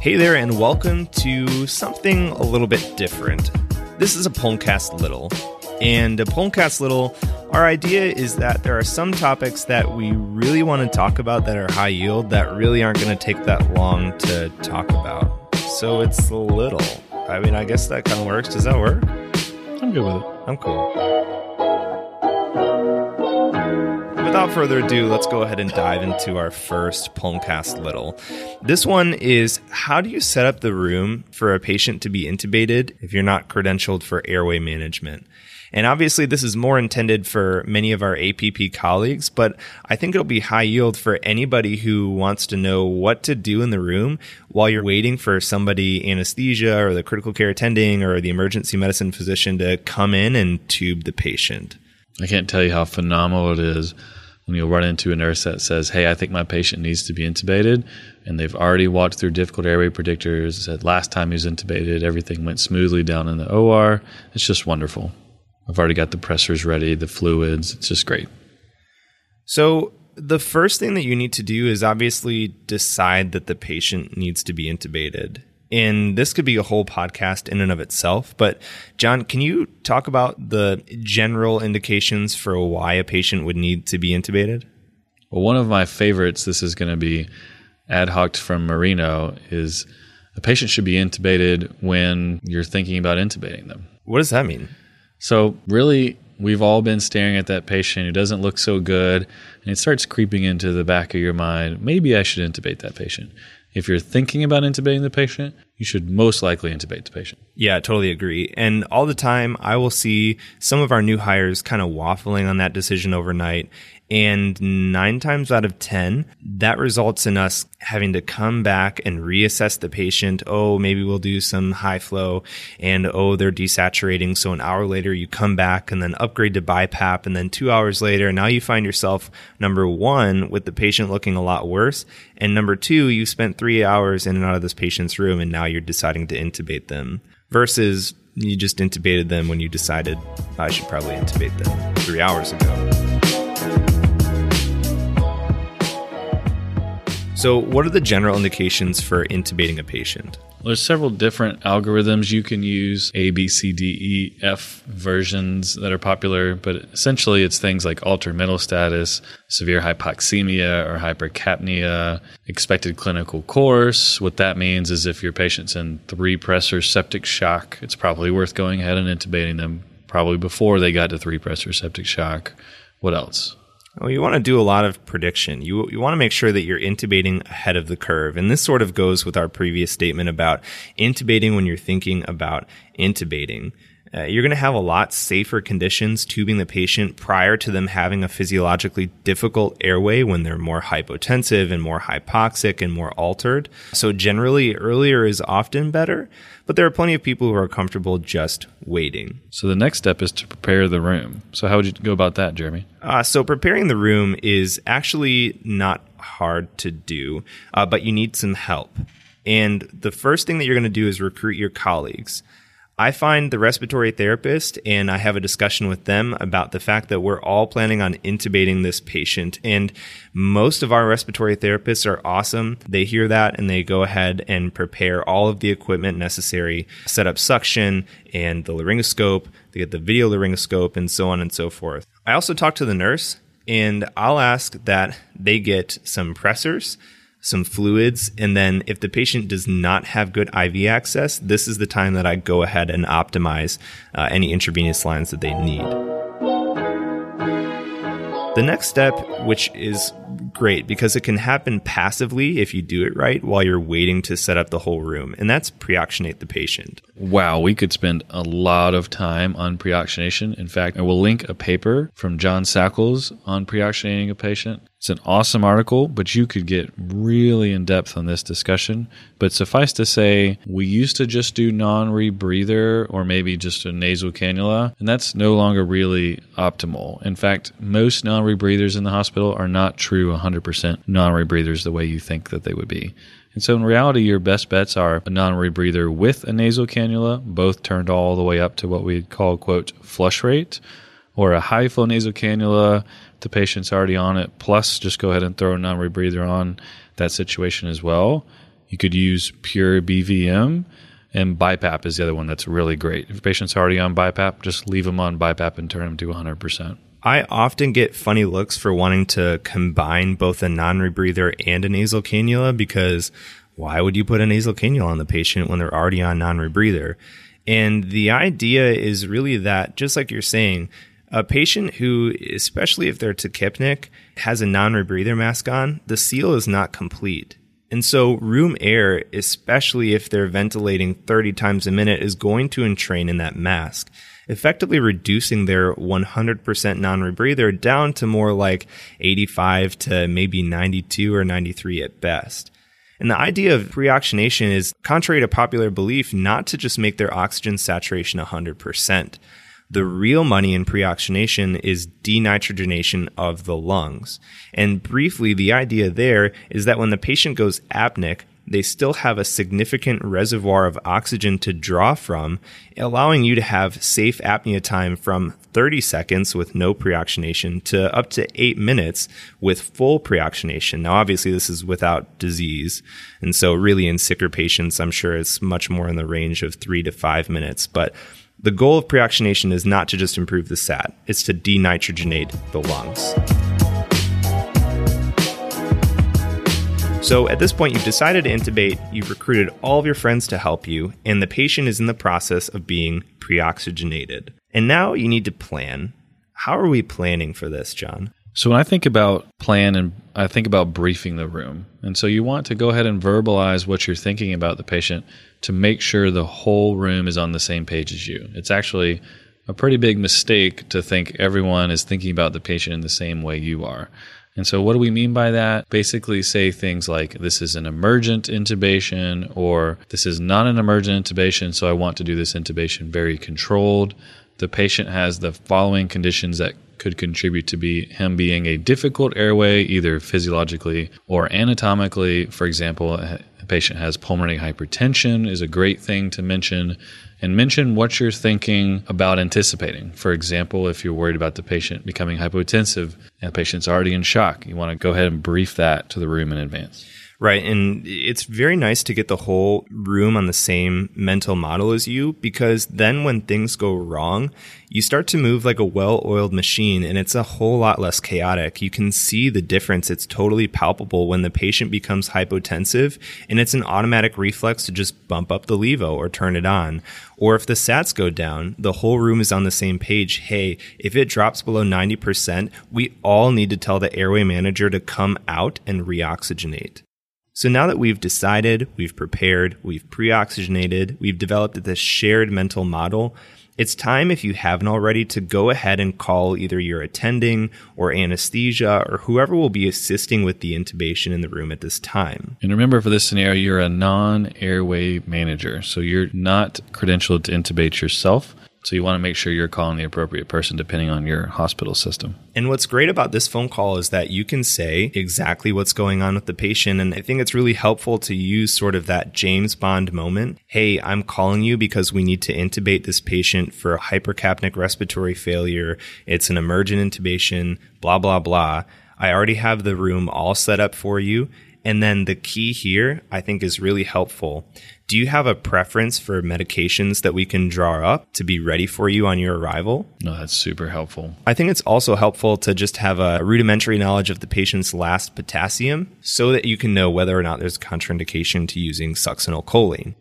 Hey there, and welcome to something a little bit different. This is a Pulmcast Little. And a Pulmcast Little, our idea is that there are some topics that we really want to talk about that are high yield that really aren't going to take that long to talk about. So it's little. I mean, I guess that kind of works. Does that work? I'm good with it. I'm cool without further ado, let's go ahead and dive into our first Pulmcast Little. This one is how do you set up the room for a patient to be intubated if you're not credentialed for airway management? And obviously, this is more intended for many of our APP colleagues, but I think it'll be high yield for anybody who wants to know what to do in the room while you're waiting for somebody anesthesia or the critical care attending or the emergency medicine physician to come in and tube the patient. I can't tell you how phenomenal it is when you'll run into a nurse that says, Hey, I think my patient needs to be intubated. And they've already walked through difficult airway predictors, said last time he was intubated, everything went smoothly down in the OR. It's just wonderful. I've already got the pressors ready, the fluids. It's just great. So, the first thing that you need to do is obviously decide that the patient needs to be intubated. And this could be a whole podcast in and of itself. But, John, can you talk about the general indications for why a patient would need to be intubated? Well, one of my favorites, this is going to be ad hoc from Marino, is a patient should be intubated when you're thinking about intubating them. What does that mean? So, really, we've all been staring at that patient who doesn't look so good, and it starts creeping into the back of your mind maybe I should intubate that patient. If you're thinking about intubating the patient, you should most likely intubate the patient. Yeah, totally agree. And all the time, I will see some of our new hires kind of waffling on that decision overnight. And nine times out of 10, that results in us having to come back and reassess the patient. Oh, maybe we'll do some high flow and oh, they're desaturating. So an hour later, you come back and then upgrade to BiPAP. And then two hours later, now you find yourself number one with the patient looking a lot worse. And number two, you spent three hours in and out of this patient's room and now you're deciding to intubate them versus you just intubated them when you decided I should probably intubate them three hours ago. So, what are the general indications for intubating a patient? Well, there's several different algorithms you can use, A, B, C, D, E, F versions that are popular, but essentially it's things like altered mental status, severe hypoxemia or hypercapnia, expected clinical course. What that means is if your patient's in three pressor septic shock, it's probably worth going ahead and intubating them probably before they got to three pressor septic shock. What else? Well, you want to do a lot of prediction. You, you want to make sure that you're intubating ahead of the curve. And this sort of goes with our previous statement about intubating when you're thinking about intubating. Uh, you're going to have a lot safer conditions tubing the patient prior to them having a physiologically difficult airway when they're more hypotensive and more hypoxic and more altered. So generally earlier is often better, but there are plenty of people who are comfortable just waiting. So the next step is to prepare the room. So how would you go about that, Jeremy? Uh, so preparing the room is actually not hard to do, uh, but you need some help. And the first thing that you're going to do is recruit your colleagues. I find the respiratory therapist and I have a discussion with them about the fact that we're all planning on intubating this patient. And most of our respiratory therapists are awesome. They hear that and they go ahead and prepare all of the equipment necessary, set up suction and the laryngoscope, they get the video laryngoscope and so on and so forth. I also talk to the nurse and I'll ask that they get some pressors some fluids. And then if the patient does not have good IV access, this is the time that I go ahead and optimize uh, any intravenous lines that they need. The next step, which is great because it can happen passively if you do it right while you're waiting to set up the whole room, and that's preoxygenate the patient. Wow, we could spend a lot of time on preoxygenation. In fact, I will link a paper from John Sakles on preoxygenating a patient. It's an awesome article, but you could get really in depth on this discussion. But suffice to say, we used to just do non rebreather or maybe just a nasal cannula, and that's no longer really optimal. In fact, most non rebreathers in the hospital are not true 100% non rebreathers the way you think that they would be. And so, in reality, your best bets are a non rebreather with a nasal cannula, both turned all the way up to what we'd call, quote, flush rate, or a high flow nasal cannula the patient's already on it, plus just go ahead and throw a non rebreather on that situation as well. You could use pure BVM, and BiPAP is the other one that's really great. If a patient's already on BiPAP, just leave them on BiPAP and turn them to 100%. I often get funny looks for wanting to combine both a non rebreather and a nasal cannula because why would you put a nasal cannula on the patient when they're already on non rebreather? And the idea is really that, just like you're saying, a patient who, especially if they're tachypneic, has a non rebreather mask on, the seal is not complete. And so, room air, especially if they're ventilating 30 times a minute, is going to entrain in that mask, effectively reducing their 100% non rebreather down to more like 85 to maybe 92 or 93 at best. And the idea of pre-oxygenation is, contrary to popular belief, not to just make their oxygen saturation 100%. The real money in pre-oxygenation is denitrogenation of the lungs. And briefly, the idea there is that when the patient goes apneic, they still have a significant reservoir of oxygen to draw from, allowing you to have safe apnea time from 30 seconds with no preoxygenation to up to eight minutes with full preoxygenation. Now, obviously, this is without disease. And so, really, in sicker patients, I'm sure it's much more in the range of three to five minutes. But the goal of preoxygenation is not to just improve the SAT, it's to denitrogenate the lungs. So at this point, you've decided to intubate, you've recruited all of your friends to help you, and the patient is in the process of being preoxygenated. And now you need to plan. How are we planning for this, John? So when I think about plan and I think about briefing the room. And so you want to go ahead and verbalize what you're thinking about the patient to make sure the whole room is on the same page as you. It's actually a pretty big mistake to think everyone is thinking about the patient in the same way you are. And so, what do we mean by that? Basically, say things like this is an emergent intubation or this is not an emergent intubation, so I want to do this intubation very controlled. The patient has the following conditions that could contribute to be him being a difficult airway, either physiologically or anatomically. For example, a patient has pulmonary hypertension is a great thing to mention and mention what you're thinking about anticipating. For example, if you're worried about the patient becoming hypotensive and the patient's already in shock, you want to go ahead and brief that to the room in advance. Right. And it's very nice to get the whole room on the same mental model as you because then when things go wrong, you start to move like a well oiled machine and it's a whole lot less chaotic. You can see the difference. It's totally palpable when the patient becomes hypotensive and it's an automatic reflex to just bump up the levo or turn it on. Or if the sats go down, the whole room is on the same page. Hey, if it drops below 90%, we all need to tell the airway manager to come out and reoxygenate. So now that we've decided, we've prepared, we've pre oxygenated, we've developed this shared mental model, it's time, if you haven't already, to go ahead and call either your attending or anesthesia or whoever will be assisting with the intubation in the room at this time. And remember, for this scenario, you're a non airway manager. So you're not credentialed to intubate yourself. So you want to make sure you're calling the appropriate person depending on your hospital system. And what's great about this phone call is that you can say exactly what's going on with the patient. And I think it's really helpful to use sort of that James Bond moment. Hey, I'm calling you because we need to intubate this patient for hypercapnic respiratory failure. It's an emergent intubation, blah, blah, blah. I already have the room all set up for you. And then the key here, I think, is really helpful. Do you have a preference for medications that we can draw up to be ready for you on your arrival? No, that's super helpful. I think it's also helpful to just have a rudimentary knowledge of the patient's last potassium so that you can know whether or not there's a contraindication to using succinylcholine.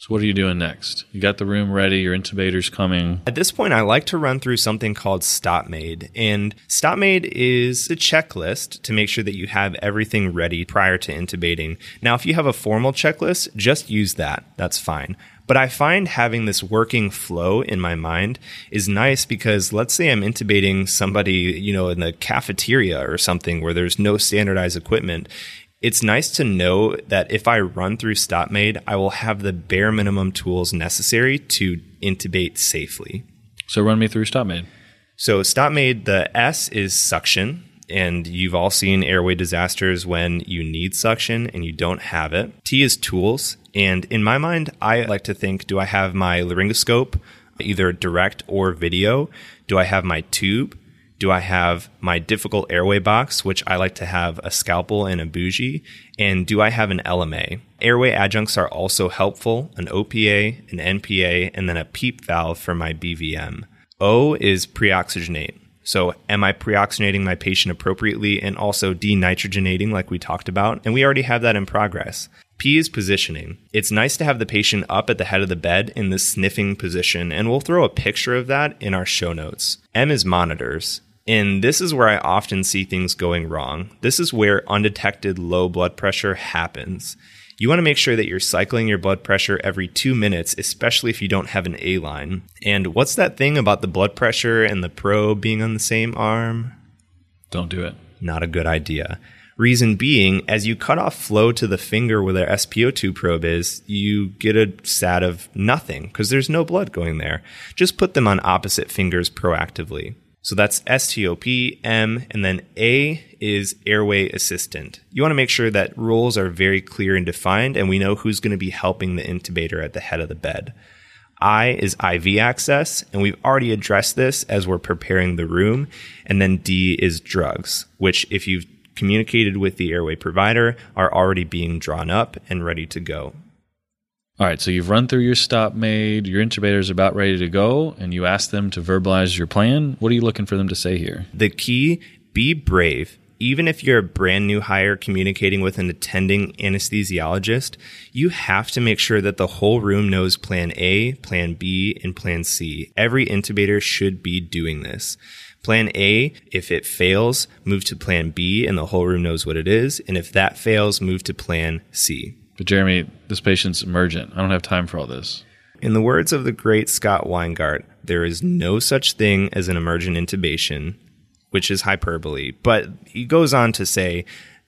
So, what are you doing next? You got the room ready, your intubator's coming. At this point, I like to run through something called STOP MAID. And STOP MAID is a checklist to make sure that you have everything ready prior to intubating. Now, if you have a formal checklist, just use that. That's fine. But I find having this working flow in my mind is nice because let's say I'm intubating somebody, you know, in the cafeteria or something where there's no standardized equipment it's nice to know that if I run through STOP MAID, I will have the bare minimum tools necessary to intubate safely. So run me through STOP MAID. So STOP MAID, the S is suction, and you've all seen airway disasters when you need suction and you don't have it. T is tools, and in my mind, I like to think: Do I have my laryngoscope, either direct or video? Do I have my tube? Do I have my difficult airway box, which I like to have a scalpel and a bougie? And do I have an LMA? Airway adjuncts are also helpful an OPA, an NPA, and then a PEEP valve for my BVM. O is preoxygenate. So, am I preoxygenating my patient appropriately and also denitrogenating, like we talked about? And we already have that in progress. P is positioning. It's nice to have the patient up at the head of the bed in the sniffing position, and we'll throw a picture of that in our show notes. M is monitors. And this is where I often see things going wrong. This is where undetected low blood pressure happens. You want to make sure that you're cycling your blood pressure every two minutes, especially if you don't have an A line. And what's that thing about the blood pressure and the probe being on the same arm? Don't do it. Not a good idea. Reason being, as you cut off flow to the finger where the SpO2 probe is, you get a sat of nothing because there's no blood going there. Just put them on opposite fingers proactively. So that's STOP, M, and then A is airway assistant. You want to make sure that roles are very clear and defined, and we know who's going to be helping the intubator at the head of the bed. I is IV access, and we've already addressed this as we're preparing the room. And then D is drugs, which, if you've communicated with the airway provider, are already being drawn up and ready to go. All right, so you've run through your STOP MAID, your intubator is about ready to go, and you ask them to verbalize your plan. What are you looking for them to say here? The key be brave. Even if you're a brand new hire communicating with an attending anesthesiologist, you have to make sure that the whole room knows plan A, plan B, and plan C. Every intubator should be doing this. Plan A, if it fails, move to plan B and the whole room knows what it is. And if that fails, move to plan C. But Jeremy, this patient's emergent. I don't have time for all this. In the words of the great Scott Weingart, there is no such thing as an emergent intubation, which is hyperbole. But he goes on to say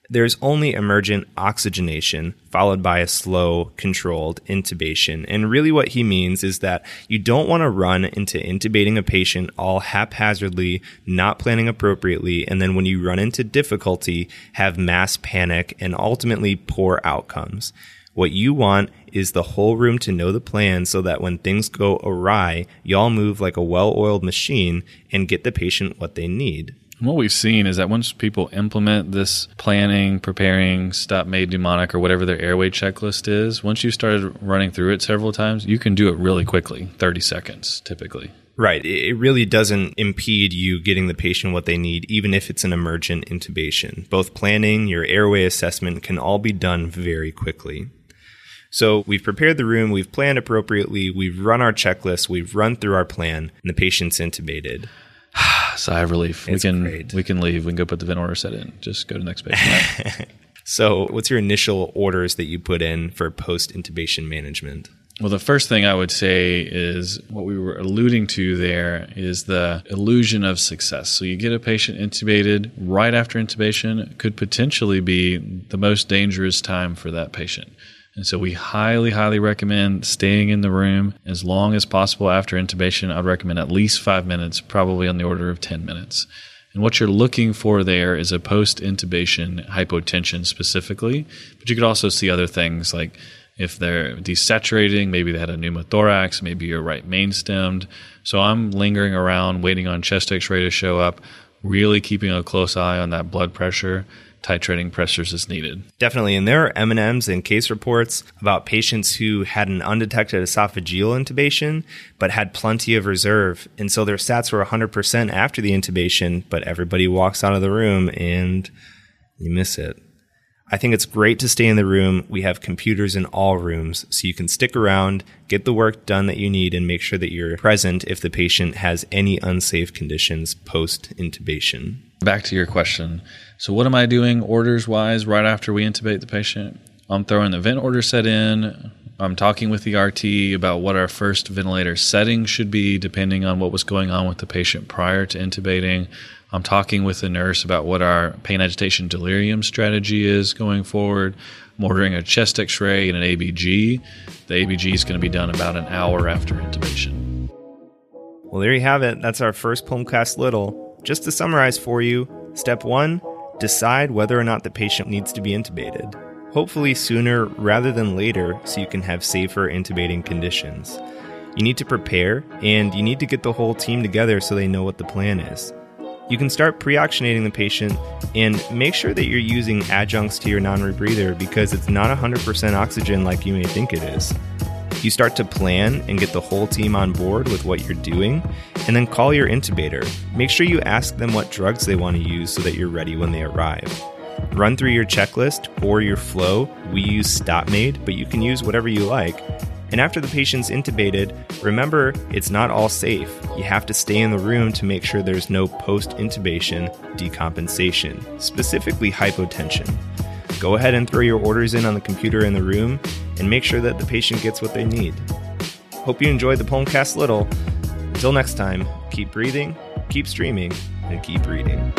there's only emergent oxygenation followed by a slow, controlled intubation. And really, what he means is that you don't want to run into intubating a patient all haphazardly, not planning appropriately, and then when you run into difficulty, have mass panic and ultimately poor outcomes. What you want is the whole room to know the plan so that when things go awry, y'all move like a well oiled machine and get the patient what they need. What we've seen is that once people implement this planning, preparing, STOP MAID mnemonic or whatever their airway checklist is, once you've started running through it several times, you can do it really quickly 30 seconds typically. Right. It really doesn't impede you getting the patient what they need, even if it's an emergent intubation. Both planning, your airway assessment can all be done very quickly. So we've prepared the room, we've planned appropriately, we've run our checklist, we've run through our plan, and the patient's intubated. Sigh of relief. It's we can great. we can leave. We can go put the vent order set in. Just go to the next patient. So, what's your initial orders that you put in for post intubation management? Well, the first thing I would say is what we were alluding to there is the illusion of success. So you get a patient intubated right after intubation could potentially be the most dangerous time for that patient. And so we highly, highly recommend staying in the room as long as possible after intubation. I'd recommend at least five minutes, probably on the order of 10 minutes. And what you're looking for there is a post intubation hypotension specifically, but you could also see other things like if they're desaturating, maybe they had a pneumothorax, maybe you're right main stemmed. So I'm lingering around waiting on chest x ray to show up, really keeping a close eye on that blood pressure, titrating pressors as needed. Definitely. And there are M&Ms and case reports about patients who had an undetected esophageal intubation, but had plenty of reserve. And so their stats were 100% after the intubation, but everybody walks out of the room and you miss it. I think it's great to stay in the room. We have computers in all rooms, so you can stick around, get the work done that you need, and make sure that you're present if the patient has any unsafe conditions post intubation. Back to your question. So, what am I doing orders wise right after we intubate the patient? I'm throwing the vent order set in. I'm talking with the RT about what our first ventilator setting should be, depending on what was going on with the patient prior to intubating. I'm talking with the nurse about what our pain agitation delirium strategy is going forward. I'm ordering a chest x ray and an ABG. The ABG is going to be done about an hour after intubation. Well, there you have it. That's our first Pulmcast Little. Just to summarize for you step one, decide whether or not the patient needs to be intubated. Hopefully sooner rather than later so you can have safer intubating conditions. You need to prepare and you need to get the whole team together so they know what the plan is. You can start pre oxygenating the patient and make sure that you're using adjuncts to your non rebreather because it's not 100% oxygen like you may think it is. You start to plan and get the whole team on board with what you're doing, and then call your intubator. Make sure you ask them what drugs they want to use so that you're ready when they arrive. Run through your checklist or your flow. We use STOP MAID, but you can use whatever you like. And after the patient's intubated, remember it's not all safe. You have to stay in the room to make sure there's no post intubation decompensation, specifically hypotension. Go ahead and throw your orders in on the computer in the room and make sure that the patient gets what they need. Hope you enjoyed the Pulmcast Little. Until next time, keep breathing, keep streaming, and keep reading.